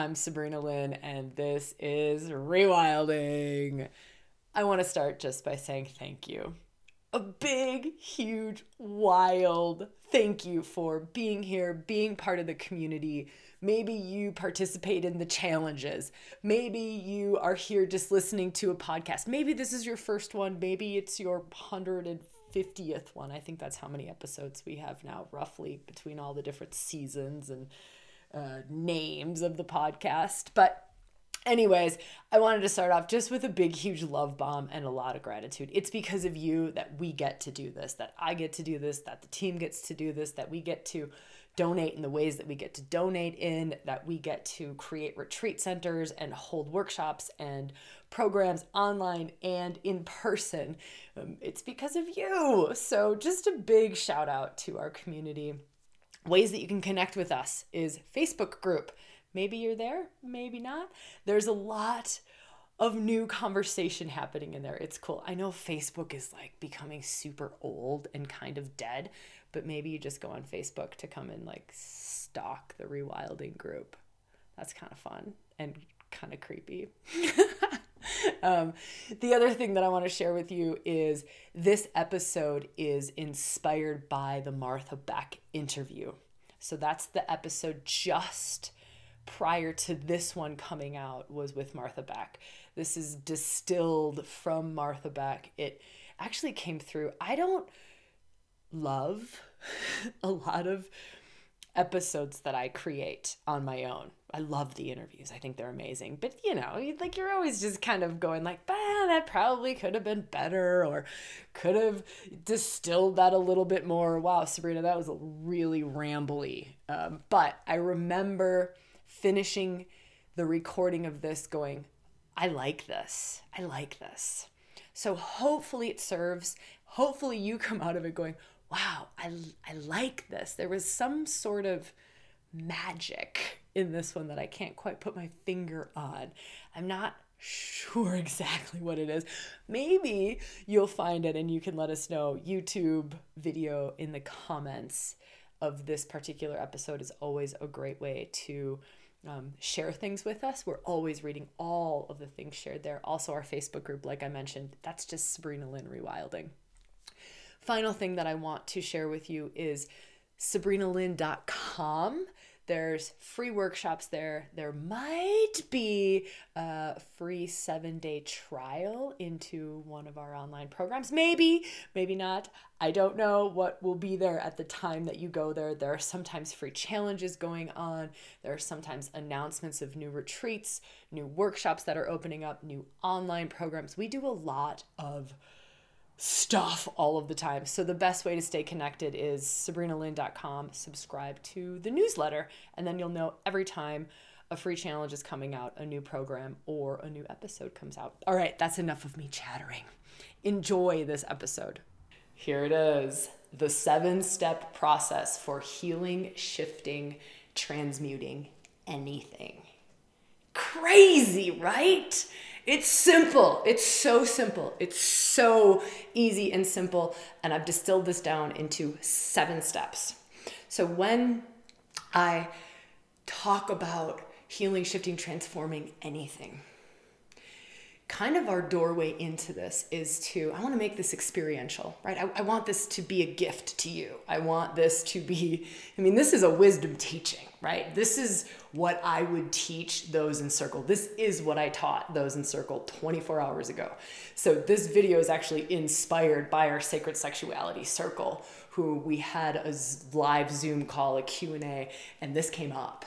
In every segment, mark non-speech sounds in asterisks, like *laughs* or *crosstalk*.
I'm Sabrina Lynn, and this is Rewilding. I want to start just by saying thank you. A big, huge, wild thank you for being here, being part of the community. Maybe you participate in the challenges. Maybe you are here just listening to a podcast. Maybe this is your first one. Maybe it's your 150th one. I think that's how many episodes we have now, roughly, between all the different seasons and uh, names of the podcast. But Anyways, I wanted to start off just with a big, huge love bomb and a lot of gratitude. It's because of you that we get to do this, that I get to do this, that the team gets to do this, that we get to donate in the ways that we get to donate in, that we get to create retreat centers and hold workshops and programs online and in person. Um, it's because of you. So, just a big shout out to our community. Ways that you can connect with us is Facebook group. Maybe you're there, maybe not. There's a lot of new conversation happening in there. It's cool. I know Facebook is like becoming super old and kind of dead, but maybe you just go on Facebook to come and like stalk the rewilding group. That's kind of fun and kind of creepy. *laughs* *laughs* um, the other thing that I want to share with you is this episode is inspired by the Martha Beck interview. So that's the episode just prior to this one coming out was with Martha Beck. This is distilled from Martha Beck. It actually came through. I don't love *laughs* a lot of episodes that I create on my own. I love the interviews. I think they're amazing. But you know, like you're always just kind of going like, "Bah, that probably could have been better or could have distilled that a little bit more." Wow, Sabrina, that was really rambly. Um, but I remember finishing the recording of this going, "I like this. I like this." So hopefully it serves. Hopefully you come out of it going, wow, I, I like this. There was some sort of magic in this one that I can't quite put my finger on. I'm not sure *laughs* exactly what it is. Maybe you'll find it and you can let us know. YouTube video in the comments of this particular episode is always a great way to um, share things with us. We're always reading all of the things shared there. Also, our Facebook group, like I mentioned, that's just Sabrina Lynn Rewilding final thing that I want to share with you is sabrinalynn.com. There's free workshops there. There might be a free seven day trial into one of our online programs. Maybe, maybe not. I don't know what will be there at the time that you go there. There are sometimes free challenges going on. There are sometimes announcements of new retreats, new workshops that are opening up, new online programs. We do a lot of stuff all of the time. So the best way to stay connected is sabrinalynn.com, subscribe to the newsletter, and then you'll know every time a free challenge is coming out, a new program, or a new episode comes out. All right, that's enough of me chattering. Enjoy this episode. Here it is the seven step process for healing, shifting, transmuting anything. Crazy, right? It's simple. It's so simple. It's so easy and simple. And I've distilled this down into seven steps. So when I talk about healing, shifting, transforming anything, kind of our doorway into this is to i want to make this experiential right? I, I, want this to be a gift to you. I want this to be i mean this is a wisdom teaching right? This is what i would teach those in circle. This is what i taught those in circle 24 hours ago. So this video is actually inspired by our sacred sexuality circle who we had a live zoom call a q&a and this came up.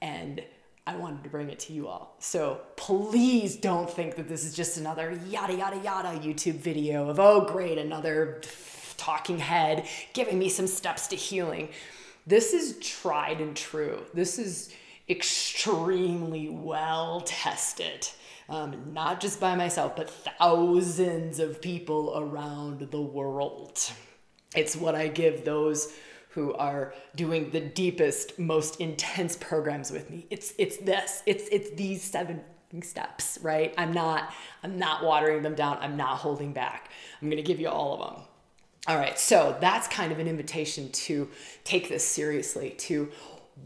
And I wanted to bring it to you all. So please don't think that this is just another yada, yada, yada YouTube video of, oh, great, another talking head giving me some steps to healing. This is tried and true. This is extremely well tested. Um, not just by myself, but thousands of people around the world. It's what I give those who are doing the deepest, most intense programs with me. It's it's this. It's it's these seven steps, right? I'm not I'm not watering them down. I'm not holding back. I'm going to give you all of them. All right. So, that's kind of an invitation to take this seriously, to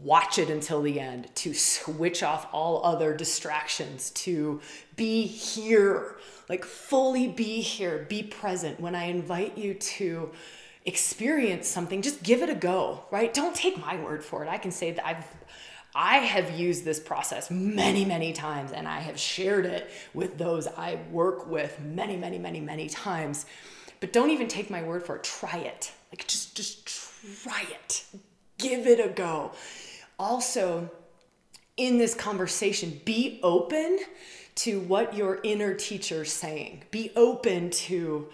watch it until the end, to switch off all other distractions, to be here, like fully be here, be present. When I invite you to experience something, just give it a go, right? Don't take my word for it. I can say that I've I have used this process many, many times and I have shared it with those I work with many, many, many, many times. But don't even take my word for it. Try it. Like just just try it. Give it a go. Also, in this conversation, be open to what your inner teacher's saying. Be open to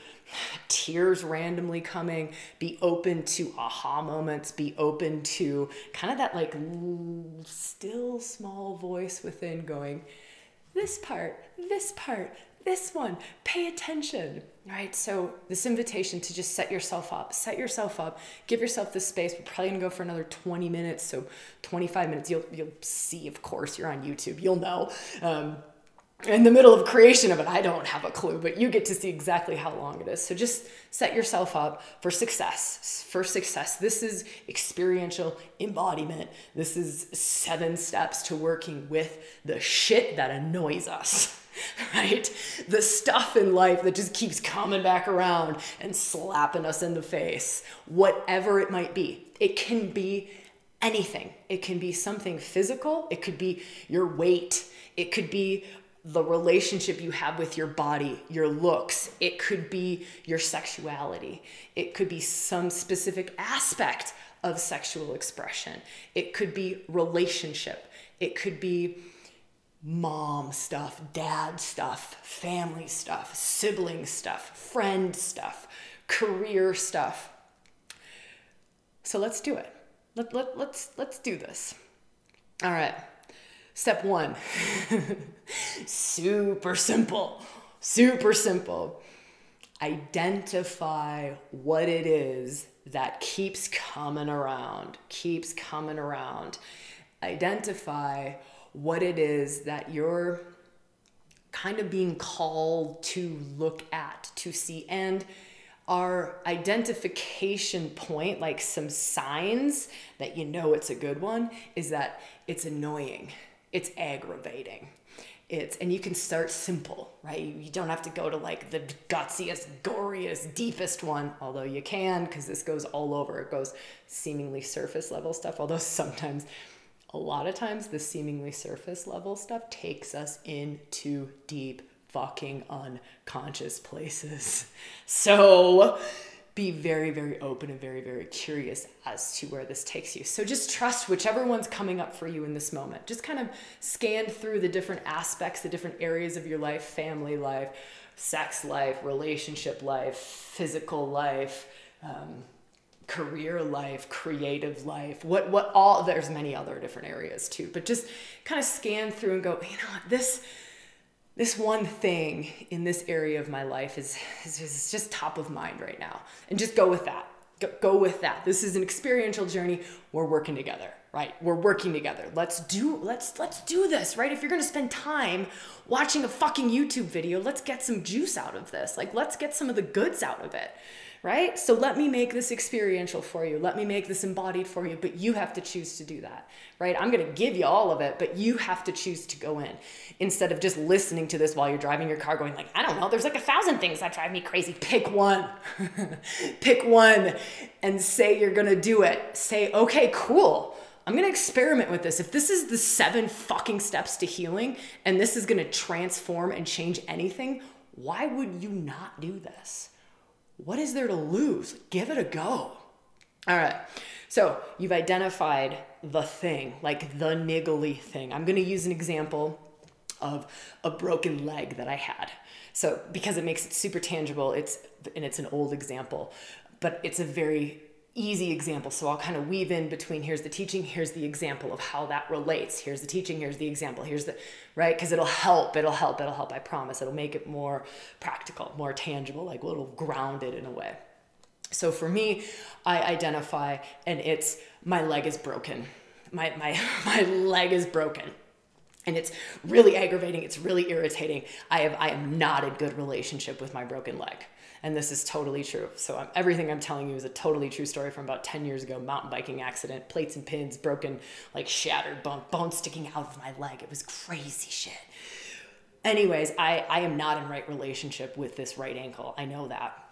tears randomly coming. Be open to aha moments. Be open to kind of that like still small voice within going, this part, this part, this one, pay attention, right? So, this invitation to just set yourself up, set yourself up, give yourself the space. We're probably gonna go for another 20 minutes, so 25 minutes. You'll, you'll see, of course, you're on YouTube, you'll know. Um, in the middle of creation of it, I don't have a clue, but you get to see exactly how long it is. So just set yourself up for success. For success. This is experiential embodiment. This is seven steps to working with the shit that annoys us. *laughs* Right? The stuff in life that just keeps coming back around and slapping us in the face, whatever it might be. It can be anything. It can be something physical, it could be your weight, it could be the relationship you have with your body, your looks. It could be your sexuality. It could be some specific aspect of sexual expression. It could be relationship. It could be mom stuff, dad stuff, family stuff, sibling stuff, friend stuff, career stuff. So let's do it. Let, let, let's, let's do this. All right. Step one *laughs* super simple, super simple. Identify what it is that keeps coming around, keeps coming around. Identify what it is that you're kind of being called to look at, to see. And our identification point, like some signs that you know it's a good one, is that it's annoying it's aggravating. It's and you can start simple right? You don't have to go to like the gutsiest goriest deepest one although you can because this goes all over. It goes seemingly surface level stuff although *laughs* sometimes a lot of times the seemingly surface level stuff takes us into deep fucking unconscious places. *laughs* So be very, very open and very, very curious as to where this takes you. So just trust whichever one's coming up for you in this moment. Just kind of scan through the different aspects, the different areas of your life family life, sex life, relationship life, physical life. Um, career life creative life what what all there's many other different areas too but just kind of scan through and go you know this this one thing in this area of my life is, is, is, just top of mind right now. And just go with that. Go, go with that. This is an experiential journey. We're working together, right? We're working together. Let's do let's let's do this, right? If you're gonna spend time watching a fucking YouTube video, let's get some juice out of this. Like let's get some of the goods out of it right? So let me make this experiential for you. Let me make this embodied for you, but you have to choose to do that, right? I'm going to give you all of it, but you have to choose to go in instead of just listening to this while you're driving your car going like, I don't know, there's like a thousand things that drive me crazy. Pick one. *laughs* Pick one and say you're going to do it. Say, "Okay, cool." I'm gonna experiment with this. If this is the seven fucking steps to healing and this is gonna transform and change anything, why would you not do this? What is there to lose? Give it a go. All right. So you've identified the thing, like the niggly thing. I'm going to use an example of a broken leg that I had. So because it makes it super tangible, it's and it's an old example, but it's a very easy example. So I'll kind of weave in between here's the teaching, here's the example of how that relates. Here's the teaching, here's the example, here's the, right? Because it'll help, it'll help, it'll help, I promise. It'll make it more practical, more tangible, like a little grounded in a way. So for me, I identify and it's my leg is broken. My, my, *laughs* my leg is broken and it's really aggravating it's really irritating i have i am not in good relationship with my broken leg and this is totally true. So everything I'm telling you is a totally true story from about 10 years ago. Mountain biking accident, plates and pins, broken, like shattered bone, bone sticking out of my leg. It was crazy shit. Anyways, I, I am not in right relationship with this right ankle. I know that.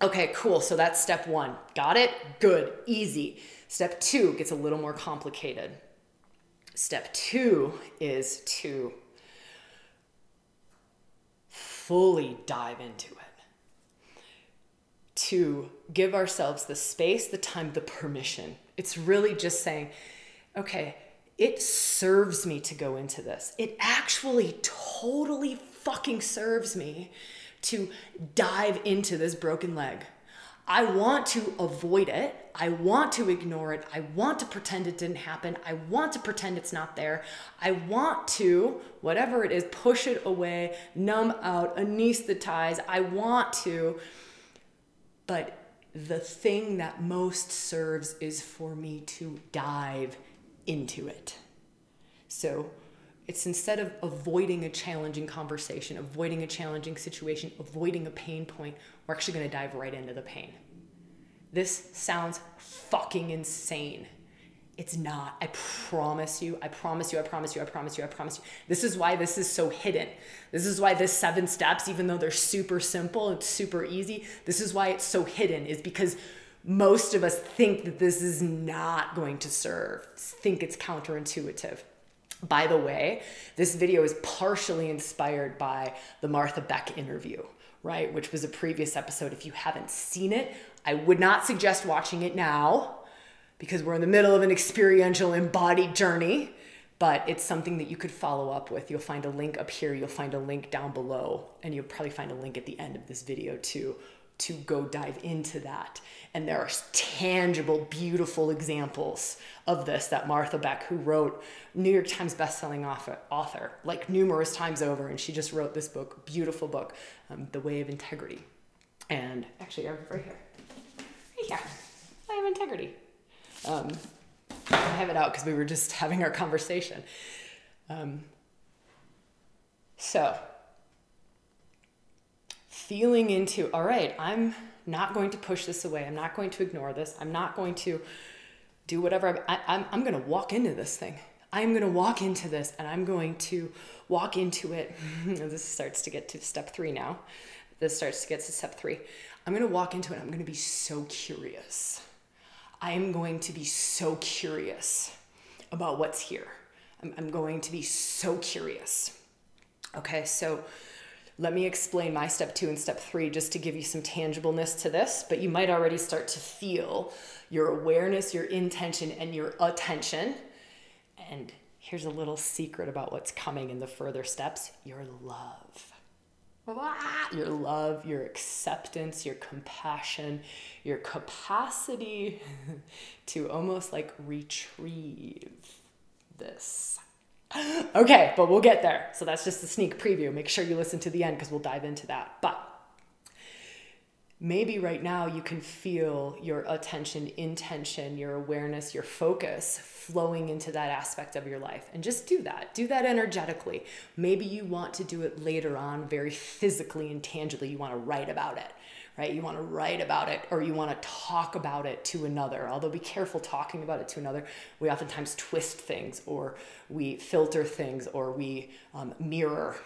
Okay, cool. So that's step one. Got it? Good. Easy. Step two gets a little more complicated. Step two is to fully dive into to give ourselves the space, the time, the permission. It's really just saying, okay, it serves me to go into this. It actually totally fucking serves me to dive into this broken leg. I want to avoid it. I want to ignore it. I want to pretend it didn't happen. I want to pretend it's not there. I want to, whatever it is, push it away, numb out, anesthetize. I want to. But the thing that most serves is for me to dive into it. So it's instead of avoiding a challenging conversation, avoiding a challenging situation, avoiding a pain point, we're actually to dive right into the pain. This sounds fucking insane. It's not. I promise you. I promise you. I promise you. I promise you. I promise you. This is why this is so hidden. This is why this seven steps, even though they're super simple, it's super easy. This is why it's so hidden, is because most of us think that this is not going to serve, think it's counterintuitive. By the way, this video is partially inspired by the Martha Beck interview, right? Which was a previous episode. If you haven't seen it, I would not suggest watching it now because we're in the middle of an experiential embodied journey, but it's something that you could follow up with. You'll find a link up here, you'll find a link down below, and you'll probably find a link at the end of this video too to go dive into that. And there are tangible, beautiful examples of this that Martha Beck, who wrote New York Times bestselling author, author like numerous times over, and she just wrote this book, beautiful book, um, The Way of Integrity. And actually, right here, right here, I have integrity. Um, I have it out because we were just *laughs* having our conversation. Um, so, feeling into, all right, I'm not going to push this away. I'm not going to ignore this. I'm not going to do whatever. I, am I'm, I'm going to walk into this thing. I'm going to walk into this and I'm going to walk into it. *laughs* this starts to get to step three now. This starts to get to step three. I'm going to walk into it. I'm going to be so curious. I am going to be so curious about what's here. I'm, I'm going to be so curious. Okay, so let me explain my step two and step three just to give you some tangibleness to this, but you might already start to feel your awareness, your intention, and your attention. And here's a little secret about what's coming in the further steps your love. Your love, your acceptance, your compassion, your capacity *laughs* to almost like retrieve this *gasps* okay, but we'll get there. So that's just a sneak preview. Make sure you listen to the end because we'll dive into that. But maybe right now you can feel your attention, intention, your awareness, your focus flowing into that aspect of your life. And just do that. Do that energetically. Maybe you want to do it later on, very physically and tangibly. You want to write about it right? You want to write about it or you want to talk about it to another. Although be careful talking about it to another. We oftentimes twist things or we filter things or we um, mirror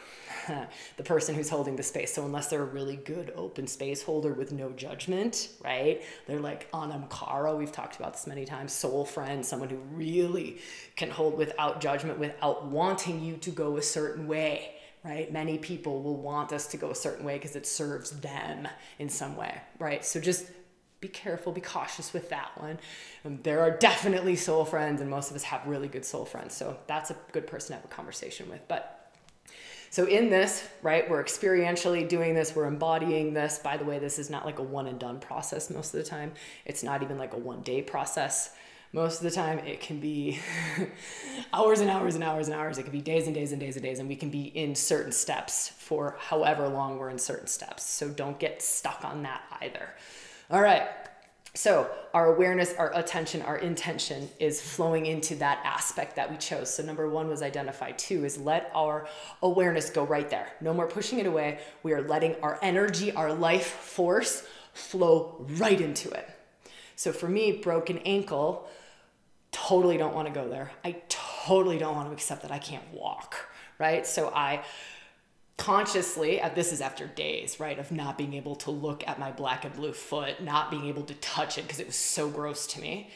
*laughs* the person who's holding the space. So unless they're a really good open space holder with no judgment, right? They're like Anam Cara. We've talked about this many times. Soul friend, someone who really can hold without judgment, without wanting you to go a certain way right? Many people will want us to go a certain way because it serves them in some way, right? So just be careful, be cautious with that one. Um, there are definitely soul friends, and most of us have really good soul friends. So that's a good person to have a conversation with. But so in this, right, we're experientially doing this, we're embodying this. By the way, this is not like a one and done process most of the time. It's not even like a one day process most of the time it can be *laughs* hours and hours and hours and hours it can be days and days and days and days and we can be in certain steps for however long we're in certain steps so don't get stuck on that either all right so our awareness, our attention, our intention is flowing into that aspect that we chose. So number one was identify. Two is let our awareness go right there. No more pushing it away. We are letting our energy, our life force flow right into it. So for me, broken ankle, totally don't want to go there. I totally don't want to accept that I can't walk, right? So I consciously uh, this is after days right of not being able to look at my black and blue foot not being able to touch it because it was so gross to me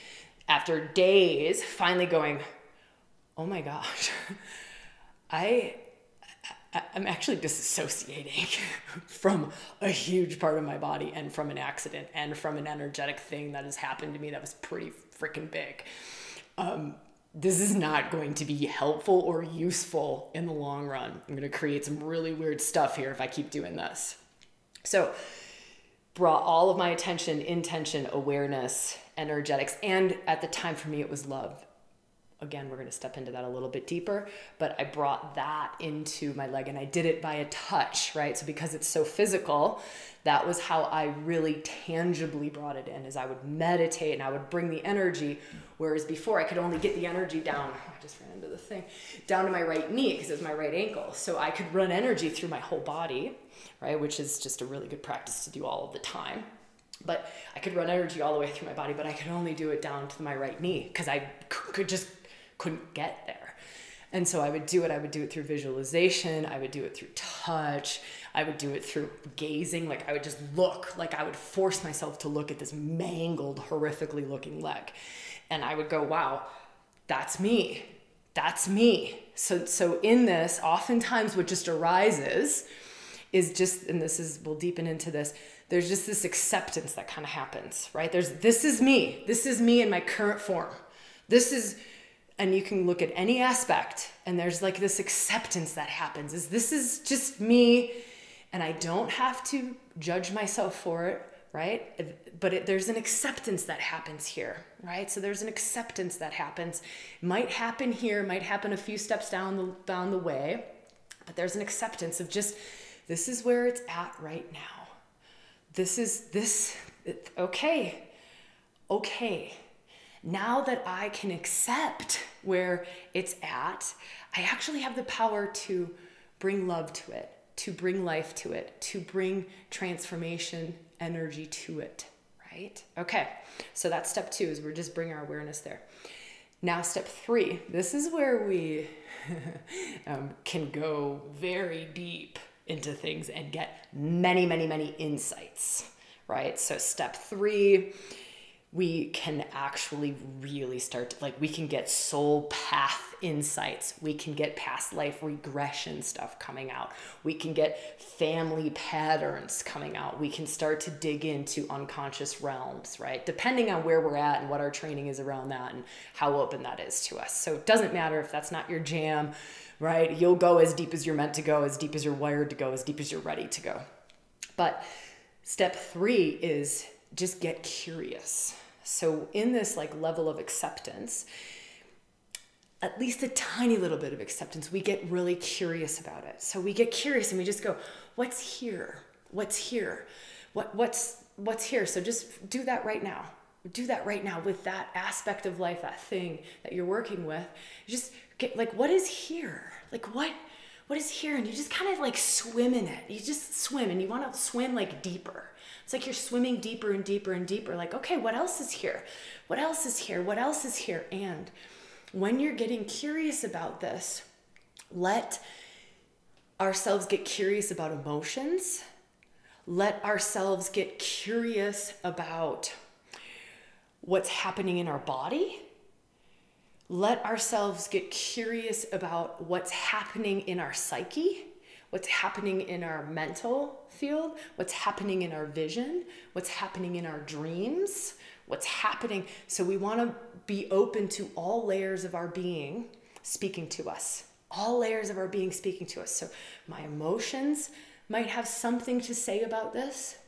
after days finally going oh my gosh *laughs* i i'm actually disassociating *laughs* from a huge part of my body and from an accident and from an energetic thing that has happened to me that was pretty freaking big um, this is not going to be helpful or useful in the long run. I'm going to create some really weird stuff here if I keep doing this. So, brought all of my attention, intention, awareness, energetics, and at the time for me, it was love again, we're going to step into that a little bit deeper, but I brought that into my leg and I did it by a touch, right? So because it's so physical, that was how I really tangibly brought it in as I would meditate and I would bring the energy whereas before I could only get the energy down *laughs* I just ran into the thing down to my right knee because it was my right ankle. So I could run energy through my whole body, right? Which is just a really good practice to do all of the time but I could run energy all the way through my body, but I could only do it down to my right knee because I could just couldn't get there. And so I would do it. I would do it through visualization. I would do it through touch. I would do it through gazing. Like I would just look, like I would force myself to look at this mangled, horrifically looking leg. And I would go, wow, that's me. That's me. So, so in this, oftentimes what just arises is just, and this is, we'll deepen into this, there's just this acceptance that kind of happens, right? There's, this is me. This is me in my current form. This is, and you can look at any aspect and there's like this acceptance that happens is this is just me and i don't have to judge myself for it right? But it, there's an acceptance that happens here right? So there's an acceptance that happens. Might happen here might happen a few steps down the down the way but there's an acceptance of just this is where it's at right now. This is this okay okay now that I can accept where it's at, I actually have the power to bring love to it, to bring life to it, to bring transformation energy to it, right? Okay, so that's step two is we're just bring our awareness there. Now, step three, this is where we *laughs* um, can go very deep into things and get many, many, many insights, right? So, step three we can actually really start to, like we can get soul path insights. We can get past life regression stuff coming out. We can get family patterns coming out. We can start to dig into unconscious realms right? Depending on where we're at and what our training is around that and how open that is to us. So it doesn't matter if that's not your jam right? You'll go as deep as you're meant to go as deep as you're wired to go as deep as you're ready to go. But step 3 is just get curious so, in this like level of acceptance, at least a tiny little bit of acceptance, we get really curious about it. So we get curious and we just go, "What's here? What's here? What what's what's here?" So just do that right now. Do that right now with that aspect of life, that thing that you're working with. Just get like, what is here? Like what what is here? And you just kind of like swim in it. You just swim and you want to swim like deeper. It's like you're swimming deeper and deeper and deeper. Like, okay, what else is here? What else is here? What else is here? And when you're getting curious about this, let ourselves get curious about emotions. Let ourselves get curious about what's happening in our body. Let ourselves get curious about what's happening in our psyche what's happening in our mental field, what's happening in our vision, what's happening in our dreams, what's happening. So we want to be open to all layers of our being speaking to us, all layers of our being speaking to us. So my emotions might have something to say about this,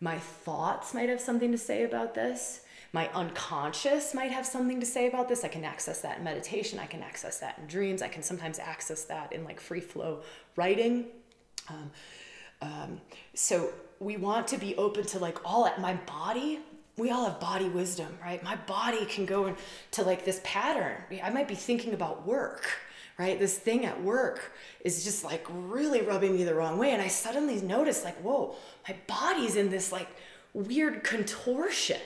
my thoughts might have something to say about this my unconscious might have something to say about this. I can access that in meditation. I can access that in dreams. I can sometimes access that in like free flow writing. Um, um, so we want to be open to like all at my body we all have body wisdom, right? My body can go into like this pattern. I might be thinking about work, right? This thing at work is just like really rubbing me the wrong way. And I suddenly notice, like, whoa, my body's in this like weird contortion.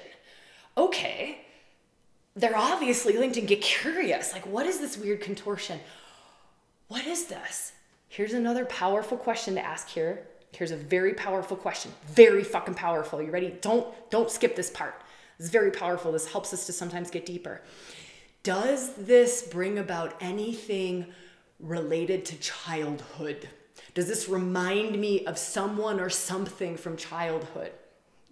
Okay, they're obviously linked and get curious. Like, what is this weird contortion? What is this? Here's another powerful question to ask here. Here's a very powerful question. Very fucking powerful. You ready? Don't don't skip this part. It's very powerful. This helps us to sometimes get deeper. Does this bring about anything related to childhood? Does this remind me of someone or something from childhood?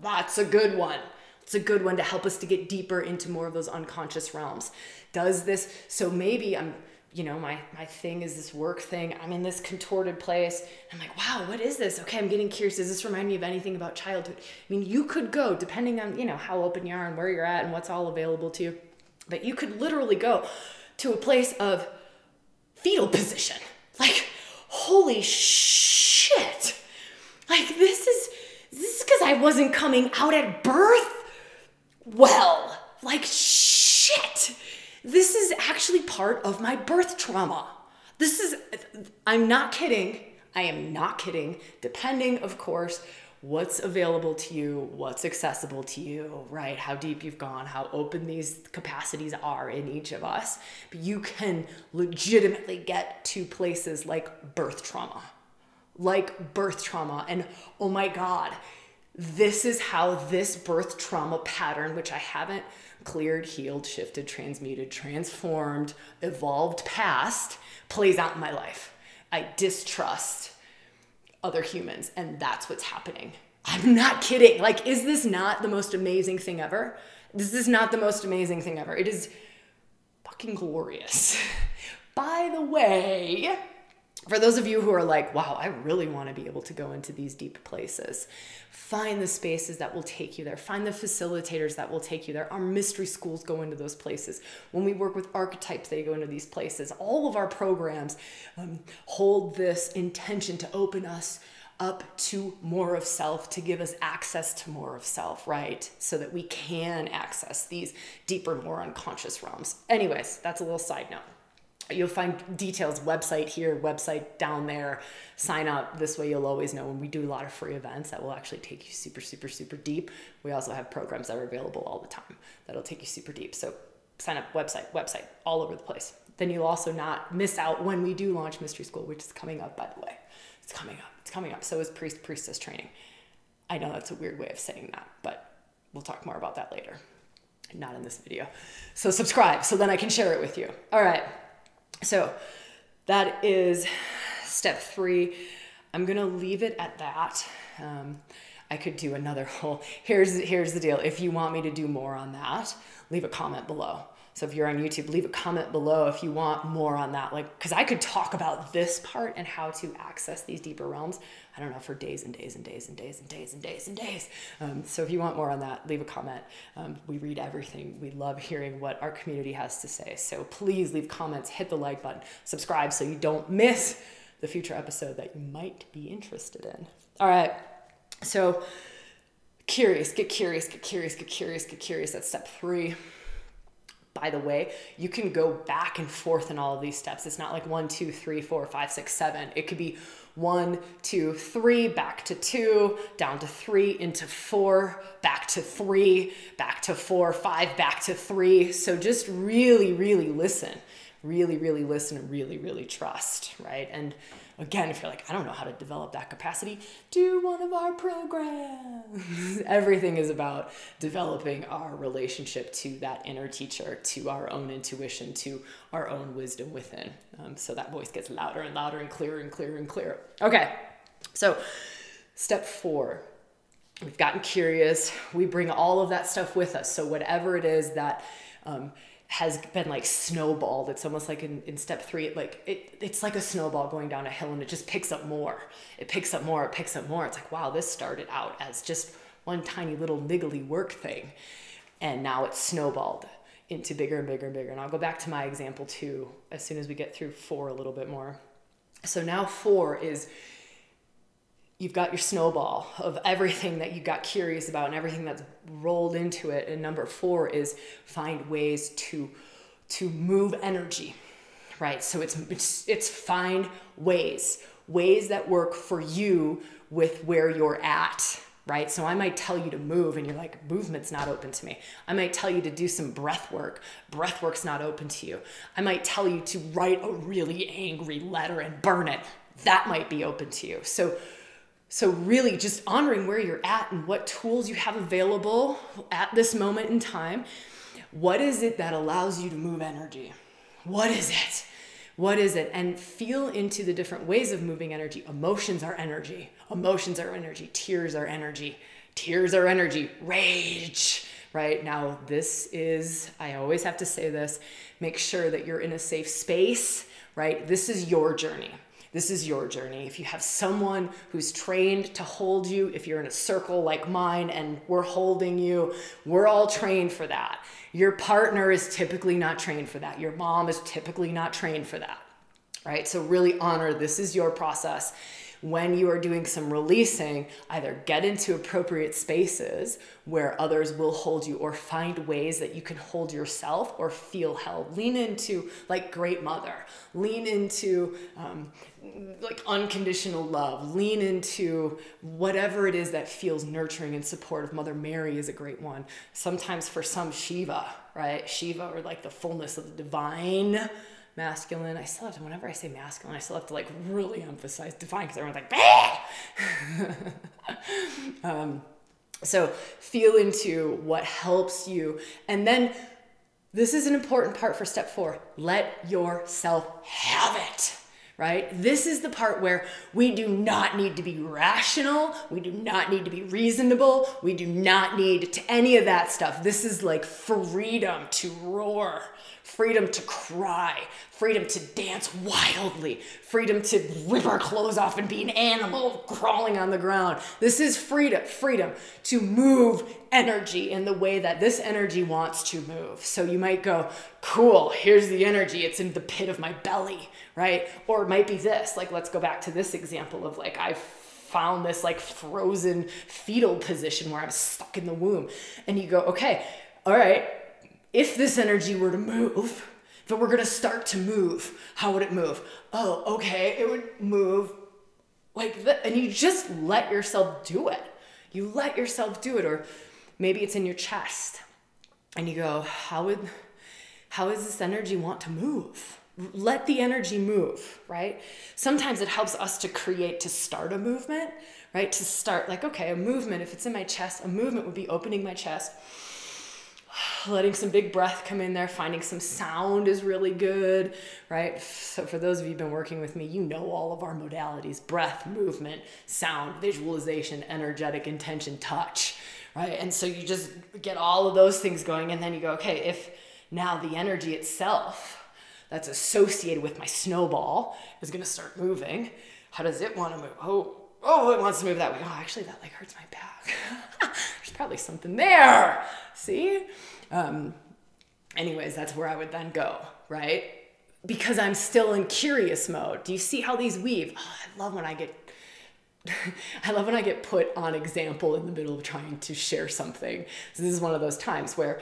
That's a good one. It's a good one to help us to get deeper into more of those unconscious realms. Does this, so maybe I'm, you know, my, my thing is this work thing. I'm in this contorted place. I'm like, wow, what is this? Okay, I'm getting curious. Does this remind me of anything about childhood? I mean, you could go, depending on, you know, how open you are and where you're at and what's all available to you, but you could literally go to a place of fetal position. Like, holy shit. Like, this is, this is because I wasn't coming out at birth well. Like, shit. This is actually part of my birth trauma. This is, I'm not kidding. I am not kidding. Depending, of course, what's available to you, what's accessible to you, right? How deep you've gone, how open these capacities are in each of us. But you can legitimately get to places like birth trauma, like birth trauma. And oh my God, this is how this birth trauma pattern, which I haven't cleared, healed, shifted, transmuted, transformed, evolved past, plays out in my life. I distrust other humans, and that's what's happening. I'm not kidding. Like, is this not the most amazing thing ever? This is not the most amazing thing ever. It is fucking glorious. *laughs* By the way, for those of you who are like, wow, I really want to be able to go into these deep places, find the spaces that will take you there. Find the facilitators that will take you there. Our mystery schools go into those places. When we work with archetypes, they go into these places. All of our programs um, hold this intention to open us up to more of self, to give us access to more of self, right? So that we can access these deeper, more unconscious realms. Anyways, that's a little side note. You'll find details, website here, website down there. Sign up. This way, you'll always know when we do a lot of free events that will actually take you super, super, super deep. We also have programs that are available all the time that'll take you super deep. So, sign up, website, website, all over the place. Then you'll also not miss out when we do launch Mystery School, which is coming up, by the way. It's coming up. It's coming up. So is Priest Priestess training. I know that's a weird way of saying that, but we'll talk more about that later. Not in this video. So, subscribe so then I can share it with you. All right. So that is step three. I'm gonna leave it at that. Um, I could do another *laughs* whole. Here's here's the deal. If you want me to do more on that, leave a comment below. So if you're on YouTube, leave a comment below if you want more on that. Like, because I could talk about this part and how to access these deeper realms. I don't know for days and days and days and days and days and days and days. Um, so if you want more on that, leave a comment. Um, we read everything. We love hearing what our community has to say. So please leave comments, hit the like button, subscribe so you don't miss the future episode that you might be interested in. All right. So curious, get curious, get curious, get curious, get curious. That's step three by the way, you can go back and forth in all of these steps. It's not like one, two, three, four, five, six, seven. It could be one, two, three, back to two, down to three, into four, back to three, back to four, five, back to three. So just really, really listen. Really, really listen and really, really trust, right? And Again, if you're like, I don't know how to develop that capacity, do one of our programs. *laughs* Everything is about developing our relationship to that inner teacher, to our own intuition, to our own wisdom within. Um, so that voice gets louder and louder and clearer and clearer and clearer. Okay, so step four. We've gotten curious. We bring all of that stuff with us. So, whatever it is that um, has been like snowballed. It's almost like in, in step three, like it, it's like a snowball going down a hill and it just picks up more. It picks up more, it picks up more. It's like, wow, this started out as just one tiny little niggly work thing. And now it's snowballed into bigger and bigger and bigger. And I'll go back to my example too as soon as we get through four a little bit more. So now four is you've got your snowball of everything that you got curious about and everything that's rolled into it. And number four is find ways to to move energy, right? So it's it's, it's find ways ways that work for you with where you're at right? So I might tell you to move and you're like, movement's not open to me. I might tell you to do some breath work. Breath work's not open to you. I might tell you to write a really angry letter and burn it. That might be open to you. So so really just honoring where you're at and what tools you have available at this moment in time. What is it that allows you to move energy? What is it? What is it? And feel into the different ways of moving energy. Emotions are energy. Emotions are energy. Tears are energy. Tears are energy. Rage, right? Now, this is, I always have to say this make sure that you're in a safe space, right? This is your journey. This is your journey. If you have someone who's trained to hold you, if you're in a circle like mine and we're holding you, we're all trained for that. Your partner is typically not trained for that. Your mom is typically not trained for that. Right? So really honor this is your process when you are doing some releasing, either get into appropriate spaces where others will hold you or find ways that you can hold yourself or feel held. Lean into like great mother, lean into um, like unconditional love, lean into whatever it is that feels nurturing and supportive. Mother Mary is a great one. Sometimes for some, Shiva, right? Shiva or like the fullness of the divine masculine. I still have to, whenever I say masculine, I still have to like really emphasize define because everyone's like, *laughs* um, so feel into what helps you. And then this is an important part for step four let yourself have it right? This is the part where we do not need to be rational. We do not need to be reasonable. We do not need to any of that stuff. This is like freedom to roar, freedom to cry, freedom to dance wildly, freedom to rip our clothes off and be an animal crawling on the ground. This is freedom, freedom to move energy in the way that this energy wants to move. So you might go, cool, here's the energy. It's in the pit of my belly right? Or it might be this, like, let's go back to this example of like, I found this like frozen fetal position where I'm stuck in the womb. And you go, okay, all right, if this energy were to move, if it were gonna start to move, how would it move? Oh, okay, it would move like that. And you just let yourself do it. You let yourself do it. Or maybe it's in your chest. And you go, how would, how does this energy want to move? let the energy move, right? Sometimes it helps us to create, to start a movement, right? To start, like, okay, a movement, if it's in my chest, a movement would be opening my chest, *sighs* letting some big breath come in there, finding some sound is really good, right? So, for those of you who've been working with me, you know all of our modalities breath, movement, sound, visualization, energetic intention, touch, right? And so you just get all of those things going, and then you go, okay, if now the energy itself, that's associated with my snowball is to start moving. How does it want to move? Oh, oh, it wants to move that way. Oh, actually, that like hurts my back. *laughs* Probably something there. See? Um, anyways, that's where I would then go, right? Because I'm still in curious mode. Do you see how these weave? Oh, I love when I get *laughs* I love when I get put on example in the middle of trying to share something. So this is one of those times where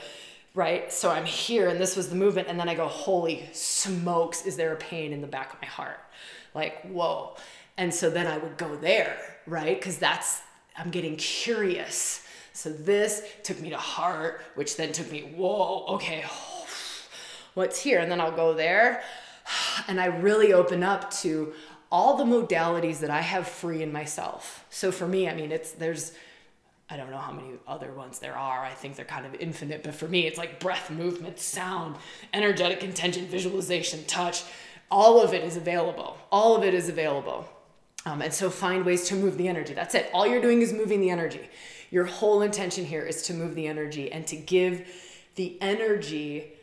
right? So I'm here and this was the movement. And then I go, holy smokes, is there a pain in the back of my heart? Like, whoa. And so then I would go there, right? Because that's, I'm getting curious. So this took me to heart, which then took me, whoa, okay, *sighs* what's here? And then I'll go there. *sighs* And I really open up to all the modalities that I have free in myself. So for me, I mean, it's, there's, I don't know how many other ones there are. I think they're kind of infinite, but for me, it's like breath, movement, sound, energetic intention, visualization, touch. All of it is available. All of it is available. Um, and so find ways to move the energy. That's it. All you're doing is moving the energy. Your whole intention here is to move the energy and to give the energy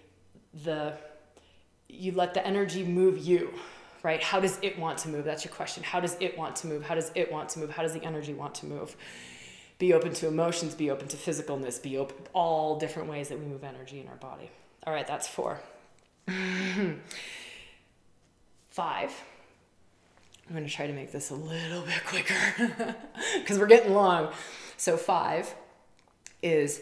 the you let the energy move you right how does it want to move that's your question how does it want to move how does it want to move how does the energy want to move be open to emotions, be open to physicalness, be open all different ways that we move energy in our body. All right, that's four. *laughs* Five. I'm going to try to make this a little bit quicker *laughs* because we're getting long. So, five is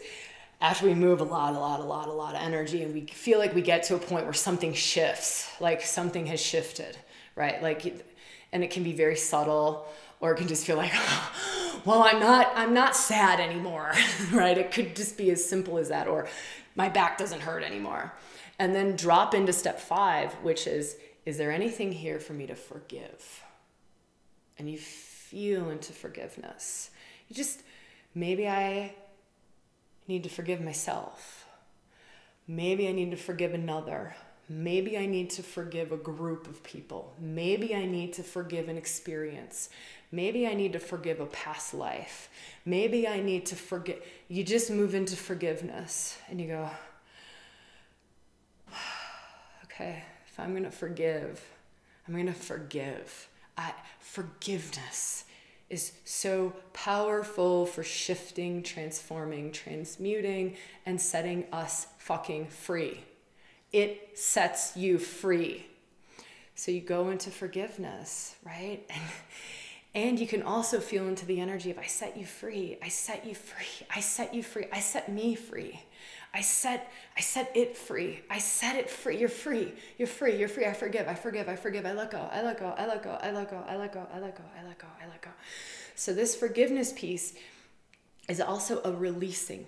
after we move a lot, a lot, a lot, a lot of energy, and we feel like we get to a point where something shifts, like something has shifted, right? Like, and it can be very subtle, or it can just feel like, *laughs* well, I'm not, I'm not sad anymore, *laughs* right? It could just be as simple as that, or my back doesn't hurt anymore. And then drop into step five, which is, is there anything here for me to forgive? And you feel into forgiveness. You just, maybe I need to forgive myself. Maybe I need to forgive another. Maybe I need to forgive a group of people. Maybe I need to forgive an experience. Maybe I need to forgive a past life. Maybe I need to forget. You just move into forgiveness and you go, *sighs* okay, if I'm going to forgive, I'm going to forgive. I, forgiveness is so powerful for shifting, transforming, transmuting, and setting us fucking free. It sets you free. So you go into forgiveness, right? *laughs* And, and you can also feel into the energy of I set you free, I set you free, I set you free, I set me free. I set I set it free. I set it free. You're free. You're free. You're free. I forgive. I forgive. I forgive. I let go. I let go. I let go. I let go. I let go. I let go. I let go. I let go. So this forgiveness piece is also a releasing.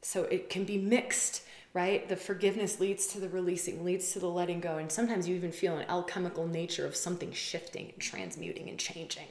So it can be mixed, right? The forgiveness leads to the releasing, leads to the letting go. And sometimes you even feel an alchemical nature of something shifting and transmuting and changing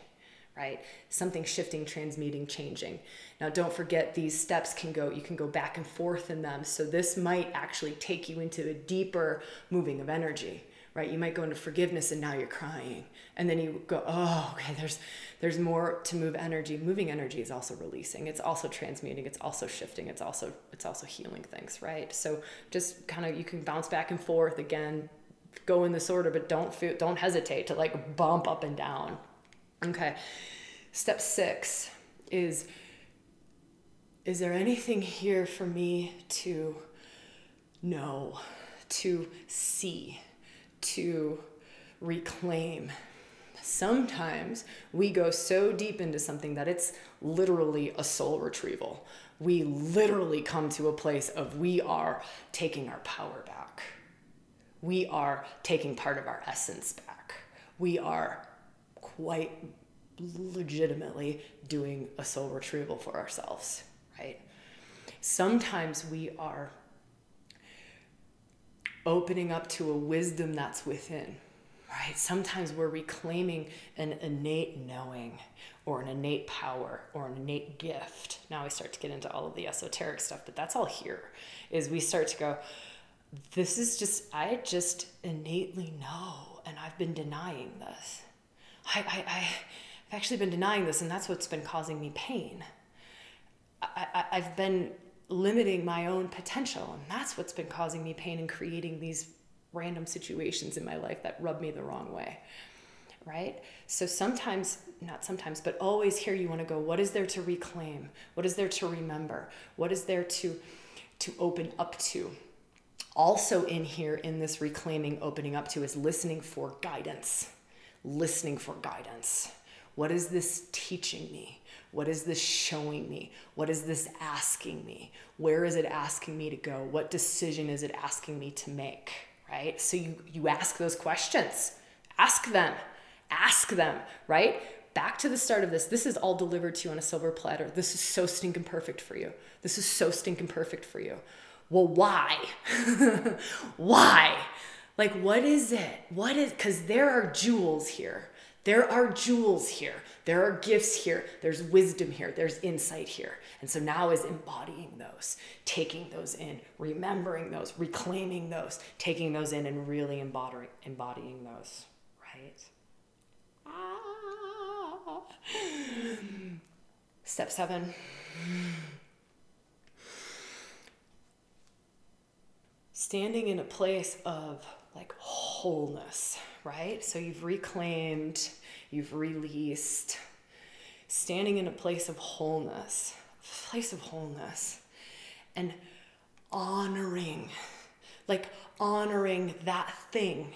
right? Something shifting, transmuting, changing. Now, don't forget these steps can go, you can go back and forth in them. So, this might actually take you into a deeper moving of energy, right? You might go into forgiveness and now you're crying. And then you go, oh, okay, there's there's more to move energy. Moving energy is also releasing. It's also transmuting. It's also shifting. It's also it's also healing things, right? So just kind of you can bounce back and forth again, go in this order, but don't feel don't hesitate to like bump up and down, Okay. Step six is Is there anything here for me to know, to see, to reclaim? Sometimes we go so deep into something that it's literally a soul retrieval. We literally come to a place of we are taking our power back. We are taking part of our essence back. We are quite legitimately doing a soul retrieval for ourselves, right? Sometimes we are opening up to a wisdom that's within, right? Sometimes we're reclaiming an innate knowing or an innate power or an innate gift. Now we start to get into all of the esoteric stuff, but that's all here. Is we start to go, this is just, I just innately know, and I've been denying this I, I, I, have actually been denying this, and that's what's been causing me pain. I, I, I've been limiting my own potential, and that's what's been causing me pain and creating these random situations in my life that rub me the wrong way. Right? So sometimes, not sometimes, but always here you want to go, what is there to reclaim? What is there to remember? What is there to to open up to? Also in here in this reclaiming opening up to is listening for guidance listening for guidance. What is this teaching me? What is this showing me? What is this asking me? Where is it asking me to go? What decision is it asking me to make? Right? So you you ask those questions. Ask them. Ask them, right? Back to the start of this. This is all delivered to you on a silver platter. This is so stinking perfect for you. This is so stinking perfect for you. Well, why? *laughs* why? Like, what is it? What is, because there are jewels here. There are jewels here. There are gifts here. There's wisdom here. There's insight here. And so now is embodying those, taking those in, remembering those, reclaiming those, taking those in, and really embodying, embodying those, right? Ah. Step seven. Standing in a place of like wholeness, right? So you've reclaimed, you've released, standing in a place of wholeness, place of wholeness, and honoring, like honoring that thing,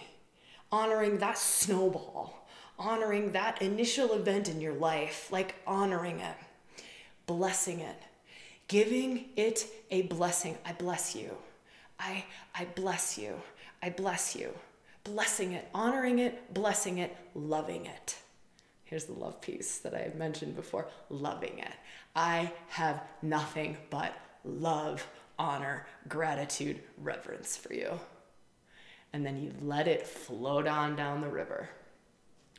honoring that snowball, honoring that initial event in your life, like honoring it, blessing it, giving it a blessing. I bless you. I, I bless you. I bless you. Blessing it, honoring it, blessing it, loving it. Here's the love piece that I had mentioned before loving it. I have nothing but love, honor, gratitude, reverence for you. And then you let it float on down the river.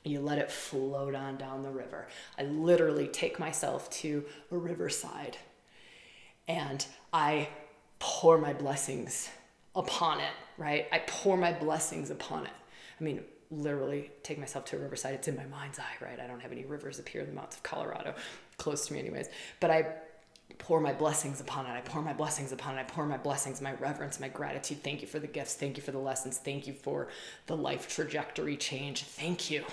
You let it float on down the river. I literally take myself to a riverside and I pour my blessings upon it, right? I pour my blessings upon it. I mean, literally take myself to a riverside. It's in my mind's eye, right? I don't have any rivers up here in the mountains of Colorado, *laughs* close to me, anyways. But I pour my blessings upon it. I pour my blessings upon it. I pour my blessings, my reverence, my gratitude. Thank you for the gifts. Thank you for the lessons. Thank you for the life trajectory change. Thank you.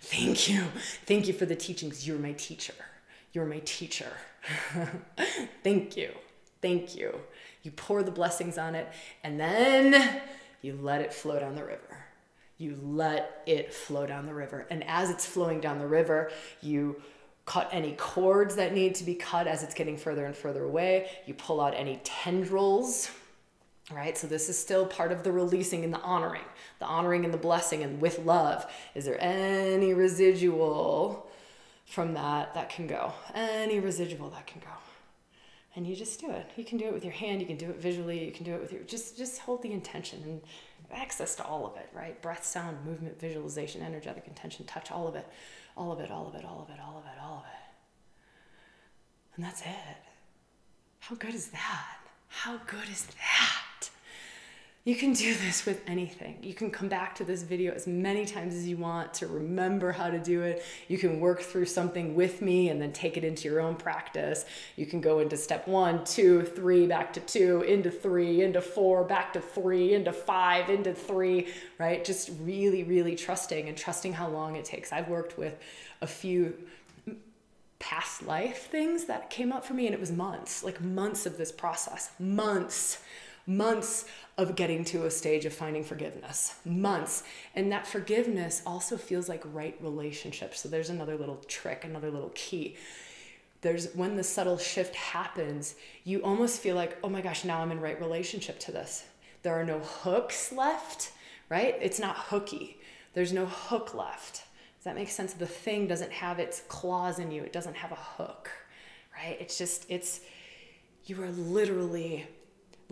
Thank you. Thank you for the teachings. You're my teacher. You're my teacher. *laughs* Thank you. Thank you. You pour the blessings on it and then you let it flow down the river. You let it flow down the river. And as it's flowing down the river, you cut any cords that need to be cut as it's getting further and further away. You pull out any tendrils, right? So this is still part of the releasing and the honoring, the honoring and the blessing and with love. Is there any residual from that that can go? Any residual that can go? And you just do it. You can do it with your hand, you can do it visually, you can do it with your just just hold the intention and access to all of it, right? Breath, sound, movement, visualization, energetic intention, touch, all of it, all of it, all of it, all of it, all of it, all of it. And that's it. How good is that? How good is that? You can do this with anything. You can come back to this video as many times as you want to remember how to do it. You can work through something with me and then take it into your own practice. You can go into step one, two, three, back to two, into three, into four, back to three, into five, into three, right? Just really, really trusting and trusting how long it takes. I've worked with a few past life things that came up for me and it was months, like months of this process, months months of getting to a stage of finding forgiveness. Months. And that forgiveness also feels like right relationship. So there's another little trick, another little key. There's when the subtle shift happens, you almost feel like, oh my gosh, now I'm in right relationship to this. There are no hooks left, right? It's not hooky. There's no hook left. Does that make sense? The thing doesn't have its claws in you, it doesn't have a hook, right? It's just, it's, you are literally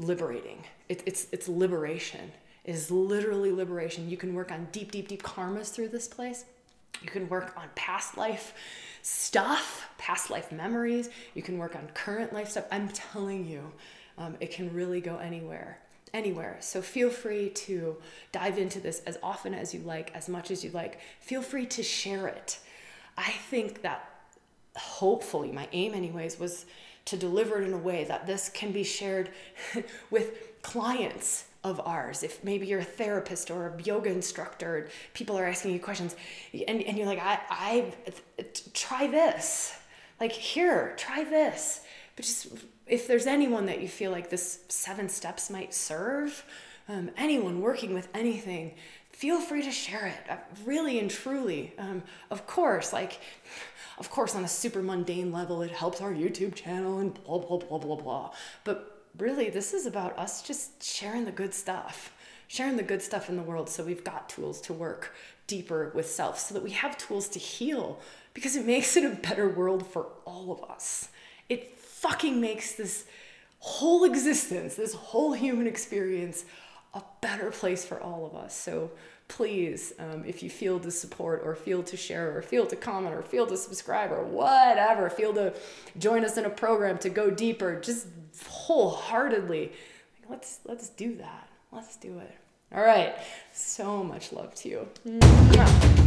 liberating. It, it's it's liberation. It is literally liberation. You can work on deep, deep, deep karmas through this place. You can work on past life stuff, past life memories. You can work on current life stuff. I'm telling you, um, it can really go anywhere anywhere. So feel free to dive into this as often as you like, as much as you like. Feel free to share it. I think that hopefully, my aim, anyways, was to deliver it in a way that this can be shared *laughs* with clients of ours. If maybe you're a therapist or a yoga instructor, people are asking you questions, and, and you're like, I, I try this. Like, here, try this. But just if there's anyone that you feel like this seven steps might serve, um, anyone working with anything, feel free to share it. Uh, really and truly. Um, of course, like, of course, on a super mundane level, it helps our YouTube channel and blah, blah, blah, blah, blah. But really, this is about us just sharing the good stuff, sharing the good stuff in the world so we've got tools to work deeper with self, so that we have tools to heal because it makes it a better world for all of us. It fucking makes this whole existence, this whole human experience, a better place for all of us. So please, um, if you feel to support or feel to share or feel to comment or feel to subscribe or whatever, feel to join us in a program to go deeper, just wholeheartedly, let's let's do that. Let's do it. All right. So much love to you. Mwah.